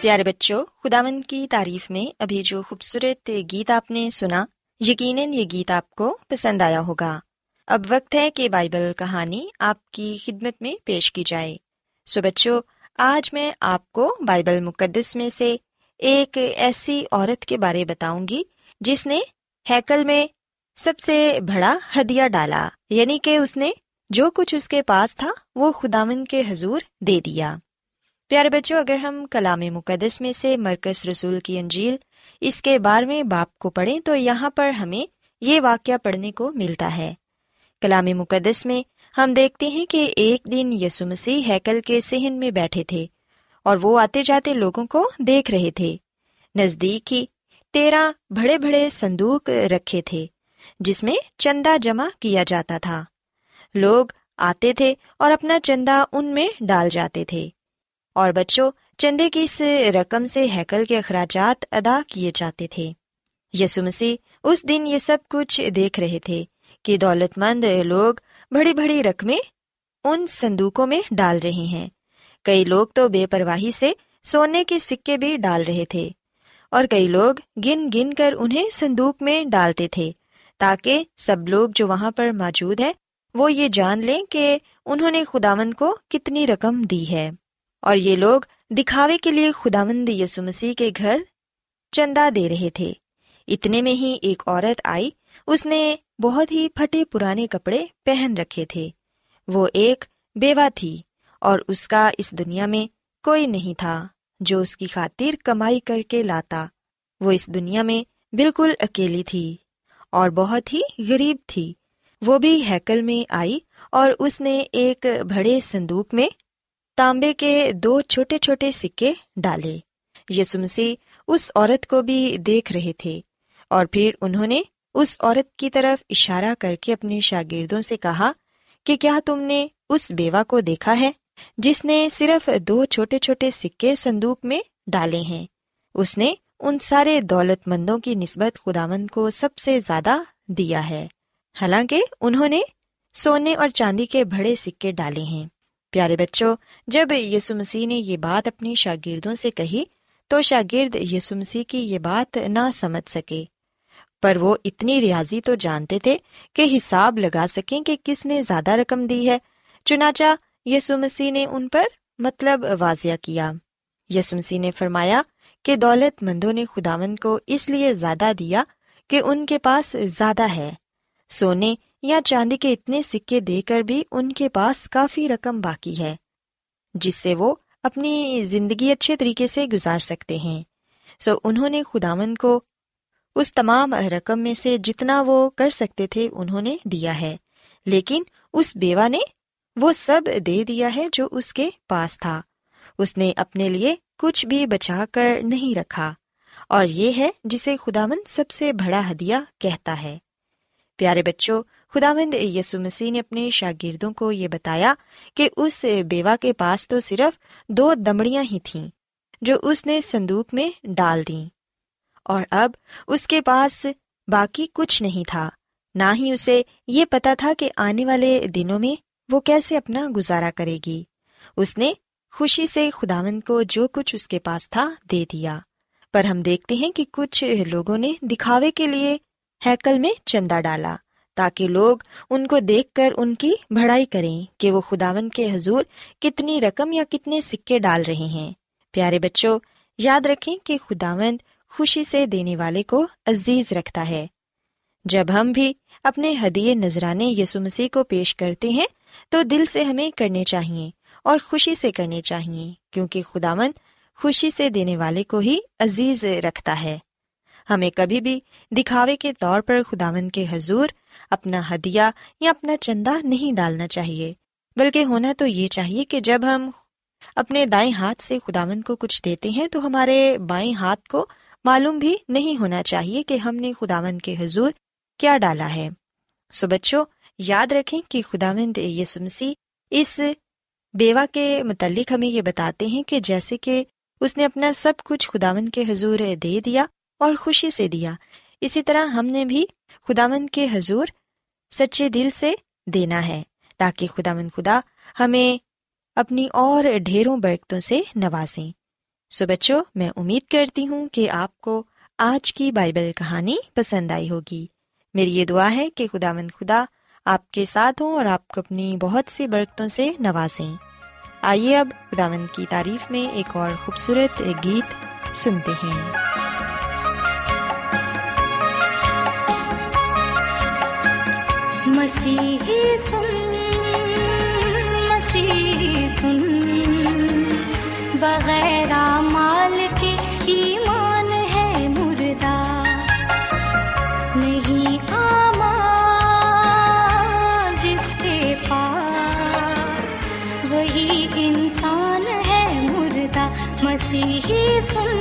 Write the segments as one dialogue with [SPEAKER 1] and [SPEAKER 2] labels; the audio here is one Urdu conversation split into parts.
[SPEAKER 1] پیارے بچوں، خداوند کی تعریف میں ابھی جو خوبصورت گیت آپ نے سنا، یقیناً یہ گیت آپ کو پسند آیا ہوگا۔ اب وقت ہے کہ بائبل کہانی آپ کی خدمت میں پیش کی جائے۔ سو بچوں، آج میں آپ کو بائبل مقدس میں سے ایک ایسی عورت کے بارے بتاؤں گی جس نے ہیکل میں سب سے بڑا ہدیہ ڈالا یعنی کہ اس نے جو کچھ اس کے پاس تھا، وہ خداون کے حضور دے دیا۔ پیارے بچوں، اگر ہم کلام مقدس میں سے مرکز رسول کی انجیل اس کے بارہویں باپ کو پڑھیں تو یہاں پر ہمیں یہ واقعہ پڑھنے کو ملتا ہے۔ کلام مقدس میں ہم دیکھتے ہیں کہ ایک دن یسو مسیح ہیکل کے سہن میں بیٹھے تھے اور وہ آتے جاتے لوگوں کو دیکھ رہے تھے۔ نزدیک ہی تیرہ بڑے بڑے صندوق رکھے تھے، جس میں چندہ جمع کیا جاتا تھا۔ لوگ آتے تھے اور اپنا چندہ ان میں ڈال جاتے تھے۔ اور بچوں، چندے کی اس رقم سے ہیکل کے اخراجات ادا کیے جاتے تھے۔ یسو مسیح اس دن یہ سب کچھ دیکھ رہے تھے کہ دولت مند لوگ بڑی بڑی رقمیں ان صندوقوں میں ڈال رہے ہیں۔ کئی لوگ تو بے پرواہی سے سونے کے سکے بھی ڈال رہے تھے۔ اور کئی لوگ گن گن کر انہیں صندوق میں ڈالتے تھے تاکہ سب لوگ جو وہاں پر موجود ہے وہ یہ جان لیں کہ انہوں نے خداوند کو کتنی رقم دی ہے۔ اور یہ لوگ دکھاوے کے لیے خداوند یسو مسیح کے گھر چندہ دے رہے تھے۔ اتنے میں ہی ایک عورت آئی، اس نے بہت ہی پھٹے پرانے کپڑے پہن رکھے تھے۔ وہ ایک بیوہ تھی اور اس کا اس دنیا میں کوئی نہیں تھا جو اس کی خاطر کمائی کر کے لاتا۔ وہ اس دنیا میں بالکل اکیلی تھی اور بہت ہی غریب تھی۔ وہ بھی ہیکل میں آئی اور اس نے ایک بڑے صندوق میں تانبے کے دو چھوٹے چھوٹے سکے ڈالے۔ یسو مسیح اس عورت کو بھی دیکھ رہے تھے اور پھر انہوں نے اس عورت کی طرف اشارہ کر کے اپنے شاگردوں سے کہا کہ کیا تم نے اس بیوہ کو دیکھا ہے جس نے صرف دو چھوٹے چھوٹے سکے صندوق میں ڈالے ہیں؟ اس نے ان سارے دولت مندوں کی نسبت خداوند کو سب سے زیادہ دیا ہے۔ حالانکہ انہوں نے سونے اور چاندی کے بڑے سکے ڈالے ہیں۔ پیارے بچوں، جب یسو مسیح نے یہ بات اپنے شاگردوں سے کہی، تو شاگرد یسو مسیح کی یہ بات نہ سمجھ سکے۔ پر وہ اتنی ریاضی تو جانتے تھے کہ حساب لگا سکیں کہ کس نے زیادہ رقم دی ہے۔ چنانچہ یسو مسیح نے ان پر مطلب واضح کیا۔ یسو مسیح نے فرمایا کہ دولت مندوں نے خداون کو اس لیے زیادہ دیا کہ ان کے پاس زیادہ ہے۔ سونے یا چاندی کے اتنے سکے دے کر بھی ان کے پاس کافی رقم باقی ہے، جس سے وہ اپنی زندگی اچھے طریقے سے گزار سکتے ہیں۔ سو انہوں نے خداون کو اس تمام رقم میں سے جتنا وہ کر سکتے تھے انہوں نے دیا ہے۔ لیکن اس بیوہ نے وہ سب دے دیا ہے جو اس کے پاس تھا۔ اس نے اپنے لیے کچھ بھی بچا کر نہیں رکھا۔ اور یہ ہے جسے خداوند سب سے بڑا ہدیہ کہتا ہے۔ پیارے بچوں، خداوند یسو مسیح نے اپنے شاگردوں کو یہ بتایا کہ اس بیوہ کے پاس تو صرف دو دمڑیاں ہی تھیں جو اس نے صندوق میں ڈال دیں۔ اور اب اس کے پاس باقی کچھ نہیں تھا۔ نہ ہی اسے یہ پتا تھا کہ آنے والے دنوں میں وہ کیسے اپنا گزارا کرے گی۔ اس نے خوشی سے خداون کو جو کچھ اس کے پاس تھا دے دیا۔ پر ہم دیکھتے ہیں کہ کچھ لوگوں نے دکھاوے کے لیے ہیکل میں چندہ ڈالا تاکہ لوگ ان کو دیکھ کر ان کی بڑائی کریں کہ وہ خداون کے حضور کتنی رقم یا کتنے سکے ڈال رہے ہیں۔ پیارے بچوں، یاد رکھیں کہ خداوند خوشی سے دینے والے کو عزیز رکھتا ہے۔ جب ہم بھی اپنے ہدیے نذرانے یسو مسیح کو پیش کرتے ہیں، تو دل سے ہمیں کرنے چاہیے اور خوشی سے کرنے چاہیے، کیونکہ خداوند خوشی سے دینے والے کو ہی عزیز رکھتا ہے۔ ہمیں کبھی بھی دکھاوے کے طور پر خداون کے حضور اپنا ہدیہ یا اپنا چندہ نہیں ڈالنا چاہیے، بلکہ ہونا تو یہ چاہیے کہ جب ہم اپنے دائیں ہاتھ سے خداون کو کچھ دیتے ہیں تو ہمارے بائیں ہاتھ کو معلوم بھی نہیں ہونا چاہیے کہ ہم نے خداون کے حضور کیا ڈالا ہے۔ سو بچوں، یاد رکھیں کہ خداوند یسو مسیح اس بیوہ کے متعلق ہمیں یہ بتاتے ہیں کہ جیسے کہ اس نے اپنا سب کچھ خداون کے حضور دے دیا اور خوشی سے دیا۔ اسی طرح ہم نے بھی خداون کے حضور سچے دل سے دینا ہے تاکہ خداون خدا ہمیں اپنی اور ڈھیروں برکتوں سے نوازیں۔ سو بچوں، میں امید کرتی ہوں کہ آپ کو آج کی بائبل کہانی پسند آئی ہوگی۔ میری یہ دعا ہے کہ خدا مند خدا آپ کے ساتھ ہوں اور آپ کو اپنی بہت سی برکتوں سے نوازیں۔ آئیے اب خدا مند کی تعریف میں ایک اور خوبصورت گیت سنتے ہیں۔
[SPEAKER 2] مسیحی سن مسیحی سن۔ بغیر مال کے ایمان ہے مردہ۔ نہیں آما جس کے پاس۔ وہی انسان ہے مردہ۔ مسیحی سن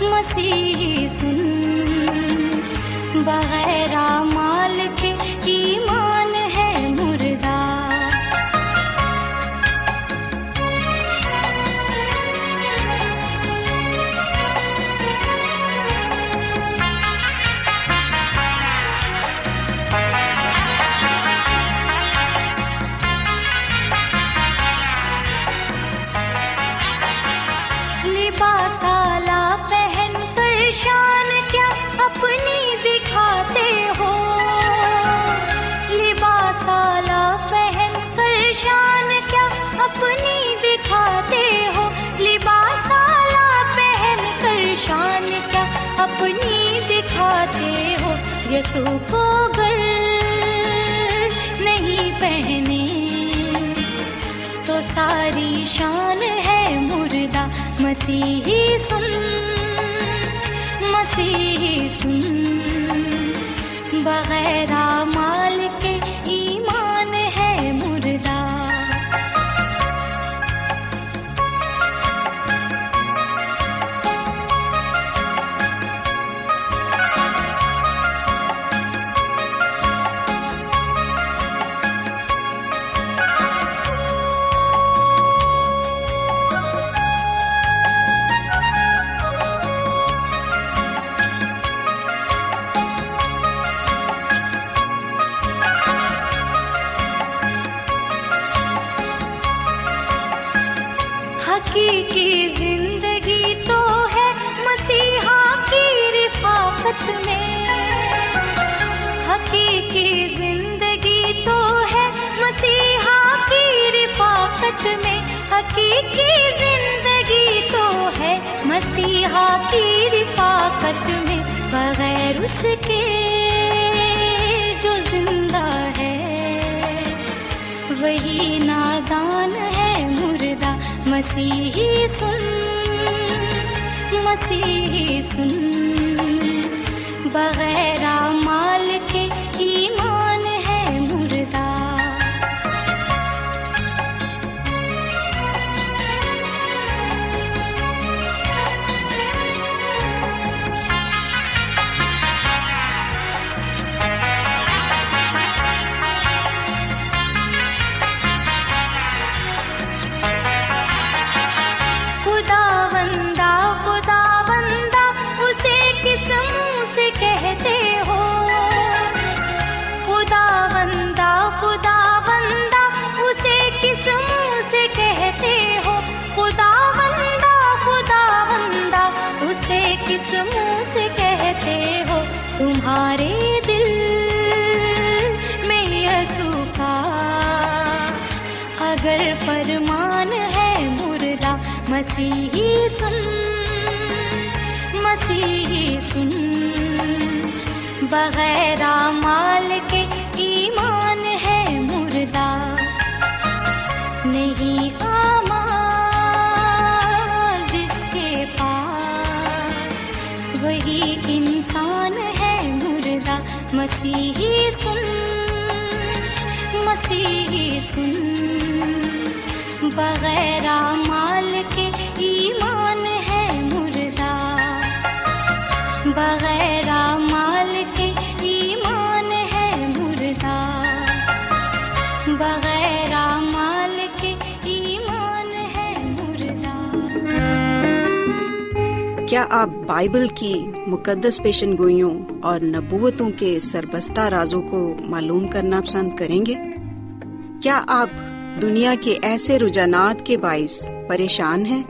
[SPEAKER 2] مسیحی سن۔ بغیر بغیر مسیحا کی رفاقت میں، بغیر اس کے جو زندہ ہے۔ وہی نادان ہے مردہ، مسیحی سن مسیحی سن۔ بغیر مال سن۔ بغیر مال کے ایمان ہے مردہ۔ نہیں آمان جس کے پاس۔ وہی انسان ہے مردہ۔ مسیحی سن۔ مسیحی سن۔ بغیر مال ایمان ہے مردہ۔ بغیر ایمان ہے مردہ۔
[SPEAKER 3] کیا آپ بائبل کی مقدس پیشن گوئیوں اور نبوتوں کے سربستہ رازوں کو معلوم کرنا پسند کریں گے؟ کیا آپ دنیا کے ایسے رجحانات کے باعث پریشان ہیں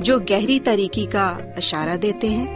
[SPEAKER 3] جو گہری طریقے کا اشارہ دیتے ہیں؟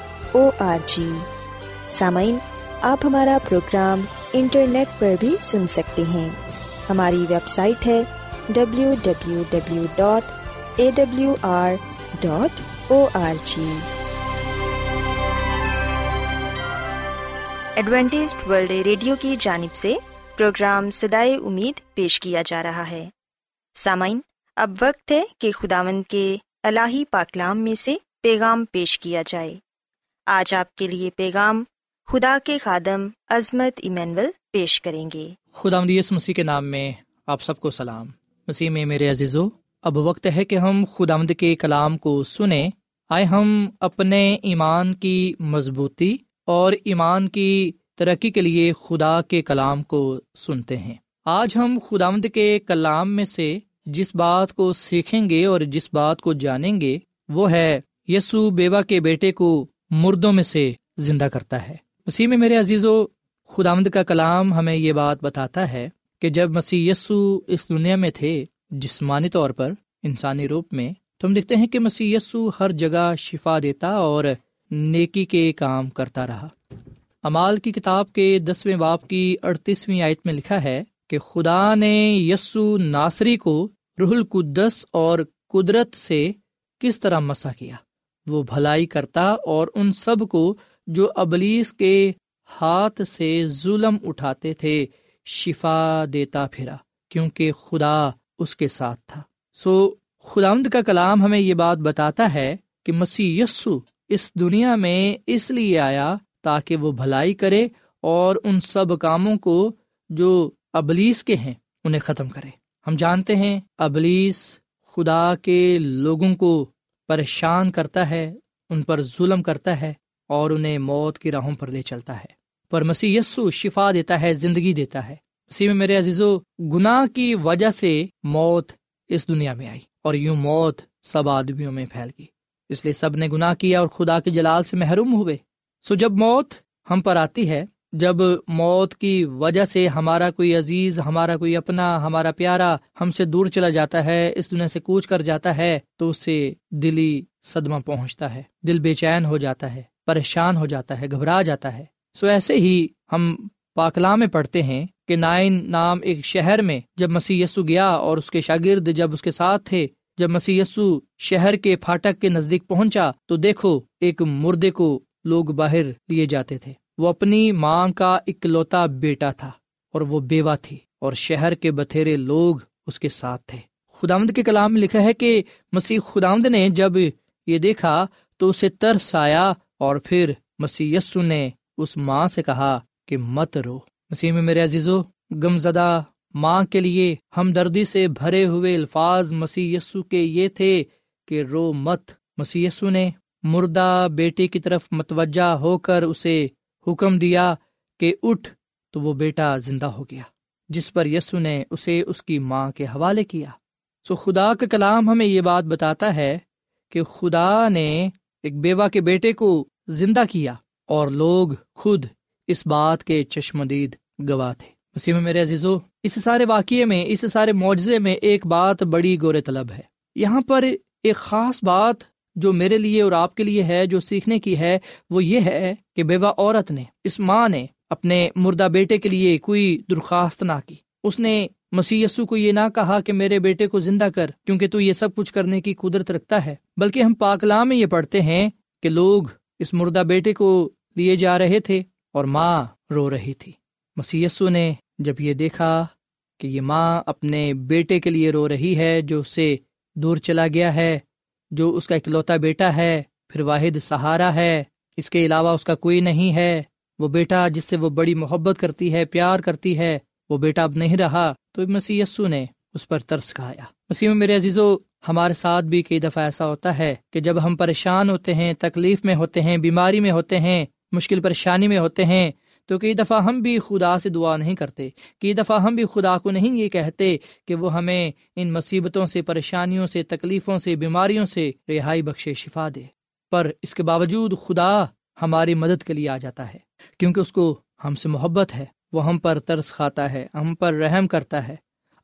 [SPEAKER 1] O R G سامعین، آپ ہمارا پروگرام انٹرنیٹ پر بھی سن سکتے ہیں۔ ہماری ویب سائٹ ہے W W W dot A W R dot O R G Adventist World Radio کی جانب سے پروگرام سدائے امید پیش کیا جا رہا ہے۔ سامعین، اب وقت ہے کہ خداوند کے الہی پاکلام میں سے پیغام پیش کیا جائے۔ آج آپ کے لیے پیغام خدا کے خادم عظمت ایمینول پیش کریں گے۔
[SPEAKER 4] خدا مدیس مسیح کے نام میں آپ سب کو سلام۔ مسیح میں میرے عزیزو، اب وقت ہے کہ ہم خدا مد کے کلام کو سنیں۔ آئے ہم اپنے ایمان کی مضبوطی اور ایمان کی ترقی کے لیے خدا کے کلام کو سنتے ہیں۔ آج ہم خدامد کے کلام میں سے جس بات کو سیکھیں گے اور جس بات کو جانیں گے، وہ ہے یسو بیوہ کے بیٹے کو مردوں میں سے زندہ کرتا ہے۔ مسیح میں میرے عزیز و خدامد کا کلام ہمیں یہ بات بتاتا ہے کہ جب مسیح یسو اس دنیا میں تھے جسمانی طور پر، انسانی روپ میں، تو ہم دیکھتے ہیں کہ مسیح یسو ہر جگہ شفا دیتا اور نیکی کے کام کرتا رہا۔ امال کی کتاب کے دسویں باپ کی اڑتیسویں آیت میں لکھا ہے کہ خدا نے یسو ناصری کو رح القدس اور قدرت سے کس طرح مسا کیا۔ وہ بھلائی کرتا اور ان سب کو جو ابلیس کے ہاتھ سے ظلم اٹھاتے تھے، شفا دیتا پھرا، کیونکہ خدا اس کے ساتھ تھا۔ سو خدامد کا کلام ہمیں یہ بات بتاتا ہے کہ مسیح یسو اس دنیا میں اس لیے آیا تاکہ وہ بھلائی کرے اور ان سب کاموں کو جو ابلیس کے ہیں انہیں ختم کرے۔ ہم جانتے ہیں، ابلیس خدا کے لوگوں کو پریشان کرتا ہے، ان پر ظلم کرتا ہے اور انہیں موت کی راہوں پر لے چلتا ہے۔ پر مسیح یسو شفا دیتا ہے، زندگی دیتا ہے۔ مسیح میں میرے عزیزو، گناہ کی وجہ سے موت اس دنیا میں آئی اور یوں موت سب آدمیوں میں پھیل گئی۔ اس لیے سب نے گناہ کیا اور خدا کے جلال سے محروم ہوئے۔ سو جب موت ہم پر آتی ہے جب موت کی وجہ سے ہمارا کوئی عزیز، ہمارا کوئی اپنا، ہمارا پیارا ہم سے دور چلا جاتا ہے، اس دنیا سے کوچ کر جاتا ہے، تو اس سے دلی صدمہ پہنچتا ہے۔ دل بے چین ہو جاتا ہے، پریشان ہو جاتا ہے، گھبرا جاتا ہے۔ سو ایسے ہی ہم پاکلا میں پڑھتے ہیں کہ نائن نام ایک شہر میں جب مسیح یسو گیا اور اس کے شاگرد جب اس کے ساتھ تھے، جب مسی شہر کے پھاٹک کے نزدیک پہنچا، تو دیکھو ایک مردے کو لوگ باہر لیے جاتے تھے۔ وہ اپنی ماں کا اکلوتا بیٹا تھا اور وہ بیوہ تھی اور شہر کے بتھیرے لوگ اس کے ساتھ تھے۔ خدامد کے کلام میں لکھا ہے کہ مسیح خدامد نے جب یہ دیکھا تو اسے ترس آیا اور پھر مسی یسو نے اس ماں سے کہا کہ مت رو۔ مسیح میں میرے عزیزو گم زدہ ماں کے لیے ہمدردی سے بھرے ہوئے الفاظ مسی یسو کے یہ تھے کہ رو مت۔ مسی یسو نے مردہ بیٹے کی طرف متوجہ ہو کر اسے حکم دیا کہ اٹھ تو وہ بیٹا زندہ ہو گیا، جس پر یسو نے اسے اس کی ماں کے حوالے کیا۔ سو خدا کا کلام ہمیں یہ بات بتاتا ہے کہ خدا نے ایک بیوہ کے بیٹے کو زندہ کیا اور لوگ خود اس بات کے چشمدید گواہ تھے۔ مسیح میں میرے عزیزو، اس سارے واقعے میں، اس سارے معجزے میں ایک بات بڑی گورے طلب ہے۔ یہاں پر ایک خاص بات جو میرے لیے اور آپ کے لیے ہے، جو سیکھنے کی ہے، وہ یہ ہے کہ بیوہ عورت نے، اس ماں نے اپنے مردہ بیٹے کے لیے کوئی درخواست نہ کی۔ اس نے مسی کو یہ نہ کہا کہ میرے بیٹے کو زندہ کر، کیونکہ تو یہ سب کچھ کرنے کی قدرت رکھتا ہے۔ بلکہ ہم پاکلام میں یہ پڑھتے ہیں کہ لوگ اس مردہ بیٹے کو لیے جا رہے تھے اور ماں رو رہی تھی۔ مسی نے جب یہ دیکھا کہ یہ ماں اپنے بیٹے کے لیے رو رہی ہے، جو اس سے دور چلا گیا ہے جو اس کا اکلوتا بیٹا ہے، پھر واحد سہارا ہے، اس کے علاوہ اس کا کوئی نہیں ہے۔ وہ بیٹا جس سے وہ بڑی محبت کرتی ہے، پیار کرتی ہے، وہ بیٹا اب نہیں رہا۔ تو مسیح یسو نے اس پر ترس کھایا۔ مسیح میں میرے عزیزو، ہمارے ساتھ بھی کئی دفعہ ایسا ہوتا ہے کہ جب ہم پریشان ہوتے ہیں، تکلیف میں ہوتے ہیں، بیماری میں ہوتے ہیں، مشکل پریشانی میں ہوتے ہیں تو کئی دفعہ ہم بھی خدا سے دعا نہیں کرتے، کئی دفعہ ہم بھی خدا کو نہیں یہ کہتے کہ وہ ہمیں ان مصیبتوں سے، پریشانیوں سے، تکلیفوں سے، بیماریوں سے رہائی بخشے، شفا دے۔ پر اس کے باوجود خدا ہماری مدد کے لیے آ جاتا ہے، کیونکہ اس کو ہم سے محبت ہے۔ وہ ہم پر ترس کھاتا ہے، ہم پر رحم کرتا ہے،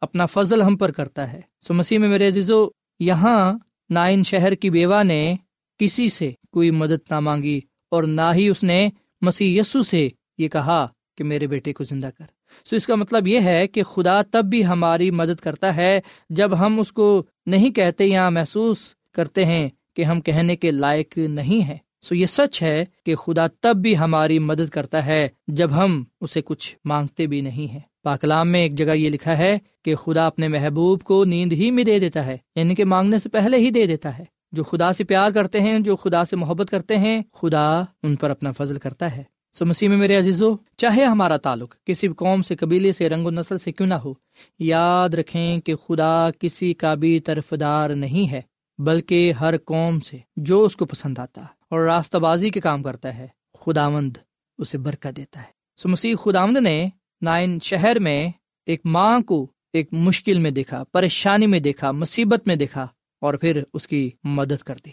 [SPEAKER 4] اپنا فضل ہم پر کرتا ہے۔ سو مسیح میں میرے عزیزو، یہاں نائن شہر کی بیوہ نے کسی سے کوئی مدد نہ مانگی اور نہ ہی اس نے مسیح یسو سے یہ کہا کہ میرے بیٹے کو زندہ کر۔ سو اس کا مطلب یہ ہے کہ خدا تب بھی ہماری مدد کرتا ہے جب ہم اس کو نہیں کہتے یا محسوس کرتے ہیں کہ ہم کہنے کے لائق نہیں ہیں۔ سو یہ سچ ہے کہ خدا تب بھی ہماری مدد کرتا ہے جب ہم اسے کچھ مانگتے بھی نہیں ہیں۔ پاکلام میں ایک جگہ یہ لکھا ہے کہ خدا اپنے محبوب کو نیند ہی میں دے دیتا ہے یعنی کہ مانگنے سے پہلے ہی دے دیتا ہے۔ جو خدا سے پیار کرتے ہیں، جو خدا سے محبت کرتے ہیں، خدا ان پر اپنا فضل کرتا ہے۔ سو مسیح میں میرے عزیزو، چاہے ہمارا تعلق کسی قوم سے، قبیلے سے، رنگ و نسل سے کیوں نہ ہو، یاد رکھیں کہ خدا کسی کا بھی طرف دار نہیں ہے، بلکہ ہر قوم سے جو اس کو پسند آتا اور راستہ بازی کے کام کرتا ہے، خداوند اسے برکت دیتا ہے۔ سو مسیح خداوند نے نائن شہر میں ایک ماں کو ایک مشکل میں دیکھا، پریشانی میں دیکھا، مصیبت میں دیکھا اور پھر اس کی مدد کر دی۔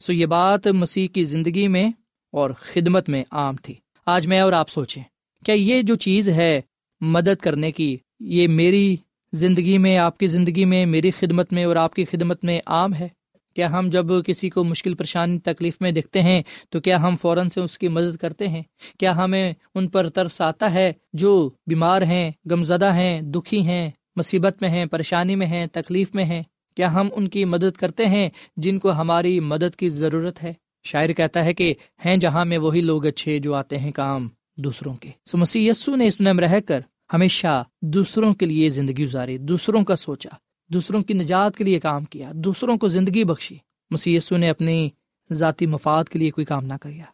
[SPEAKER 4] سو یہ بات مسیح کی زندگی میں اور خدمت میں عام تھی۔ آج میں اور آپ سوچیں، کیا یہ جو چیز ہے مدد کرنے کی، یہ میری زندگی میں، آپ کی زندگی میں، میری خدمت میں اور آپ کی خدمت میں عام ہے؟ کیا ہم جب کسی کو مشکل پریشانی، تکلیف میں دیکھتے ہیں، تو کیا ہم فوراً سے اس کی مدد کرتے ہیں؟ کیا ہمیں ان پر ترس آتا ہے جو بیمار ہیں، غمزدہ ہیں، دکھی ہیں، مصیبت میں ہیں، پریشانی میں ہیں، تکلیف میں ہیں؟ کیا ہم ان کی مدد کرتے ہیں جن کو ہماری مدد کی ضرورت ہے؟ شاعر کہتا ہے کہ ہیں جہاں میں وہی لوگ اچھے جو آتے ہیں کام دوسروں کے۔ سو مسیح یسو نے اس نم رہ کر ہمیشہ دوسروں کے لیے زندگی گزاری، دوسروں کا سوچا، دوسروں کی نجات کے لیے کام کیا، دوسروں کو زندگی بخشی۔ مسیسو نے اپنی ذاتی مفاد کے لیے کوئی کام نہ کیا۔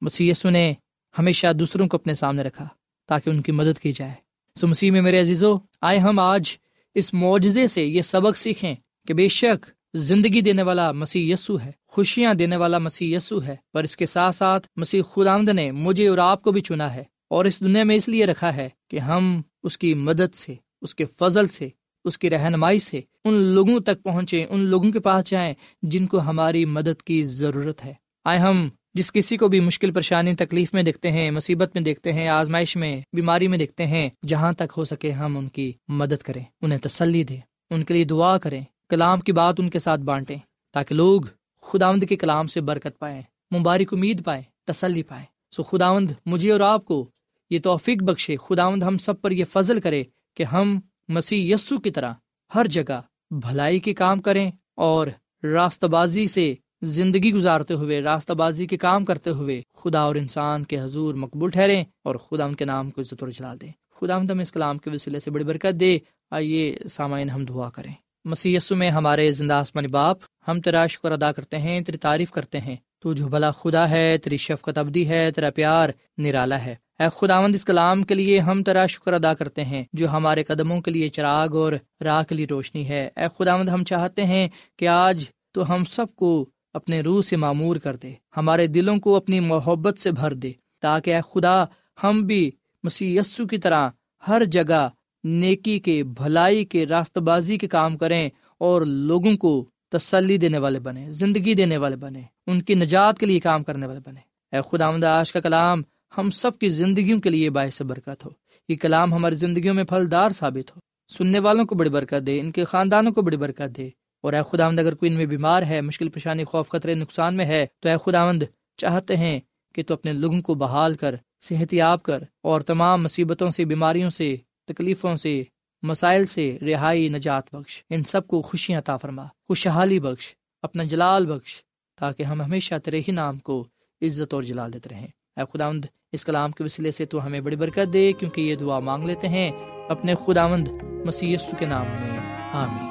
[SPEAKER 4] مسیسو نے ہمیشہ دوسروں کو اپنے سامنے رکھا تاکہ ان کی مدد کی جائے۔ سو مسیح میں میرے عزیزو، آئے ہم آج اس معجزے سے یہ سبق سیکھیں کہ بے شک زندگی دینے والا مسیح یسو ہے، خوشیاں دینے والا مسیح یسو ہے، پر اس کے ساتھ ساتھ مسیح خدامد نے مجھے اور آپ کو بھی چنا ہے اور اس دنیا میں اس لیے رکھا ہے کہ ہم اس کی مدد سے، اس کے فضل سے، اس کی رہنمائی سے ان لوگوں تک پہنچے ان لوگوں کے پاس جائیں جن کو ہماری مدد کی ضرورت ہے۔ آئے ہم، جس کسی کو بھی مشکل، پریشانی، تکلیف میں دیکھتے ہیں، مصیبت میں دیکھتے ہیں، آزمائش میں، بیماری میں دیکھتے ہیں، جہاں تک ہو سکے ہم ان کی مدد کریں، انہیں تسلی دیں، ان کے لیے دعا کریں کلام کی بات ان کے ساتھ بانٹیں، تاکہ لوگ خداوند کے کلام سے برکت پائیں، مبارک امید پائیں، تسلی پائیں۔ سو خداوند، مجھے اور آپ کو یہ توفیق بخشے، خداوند ہم سب پر یہ فضل کرے کہ ہم مسیح یسو کی طرح ہر جگہ بھلائی کے کام کریں اور راستہ بازی سے زندگی گزارتے ہوئے، راستہ بازی کے کام کرتے ہوئے خدا اور انسان کے حضور مقبول ٹھہرے اور خدا ان کے نام کو عزت و جلا دے خدا ہم اس کلام کے وسیلے سے بڑی برکت دے۔ آئیے سامعین ہم دعا کریں۔ مسیح یسو میں ہمارے زندہ آسمانی باپ، ہم تیرا شکر ادا کرتے ہیں، تیری تعریف کرتے ہیں۔ تو جو بھلا خدا ہے، تیری شفقت ابدی ہے، تیرا پیار نرالا ہے۔ اے خداوند، اس کلام کے لیے ہم تیرا شکر ادا کرتے ہیں، جو ہمارے قدموں کے لیے چراغ اور راہ کے لیے روشنی ہے۔ اے خداوند، ہم چاہتے ہیں کہ آج تو ہم سب کو اپنے روح سے معمور کر دے، ہمارے دلوں کو اپنی محبت سے بھر دے، تاکہ اے خدا، ہم بھی مسیح یسو کی طرح ہر جگہ نیکی کے، بھلائی کے راست بازی کے کام کریں اور لوگوں کو تسلی دینے والے بنے زندگی دینے والے بنے ان کی نجات کے لیے کام کرنے والے بنے اے خدا آج کا کلام ہم سب کی زندگیوں کے لیے باعث برکت ہو۔ یہ کلام ہماری زندگیوں میں پھلدار ثابت ہو۔ سننے والوں کو بڑی برکت دے، ان کے خاندانوں کو بڑی برکت دے۔ اور اے خدا اگر کوئی ان میں بیمار ہے، مشکل پریشانی، خوف، خطرے، نقصان میں ہے، تو اے خدا چاہتے ہیں کہ تو اپنے لوگوں کو بحال کر، صحت یاب کر اور تمام مصیبتوں سے، بیماریوں سے تکلیفوں سے، مسائل سے رہائی نجات بخش۔ ان سب کو خوشیاں عطا فرما، خوشحالی بخش، اپنا جلال بخش، تاکہ ہم ہمیشہ تیرے ہی نام کو عزت اور جلال دیتے رہیں۔ اے خداوند، اس کلام کے وسیلے سے تو ہمیں بڑی برکت دے، کیونکہ یہ دعا مانگ لیتے ہیں اپنے خداوند مسیح کے نام میں۔ آمین۔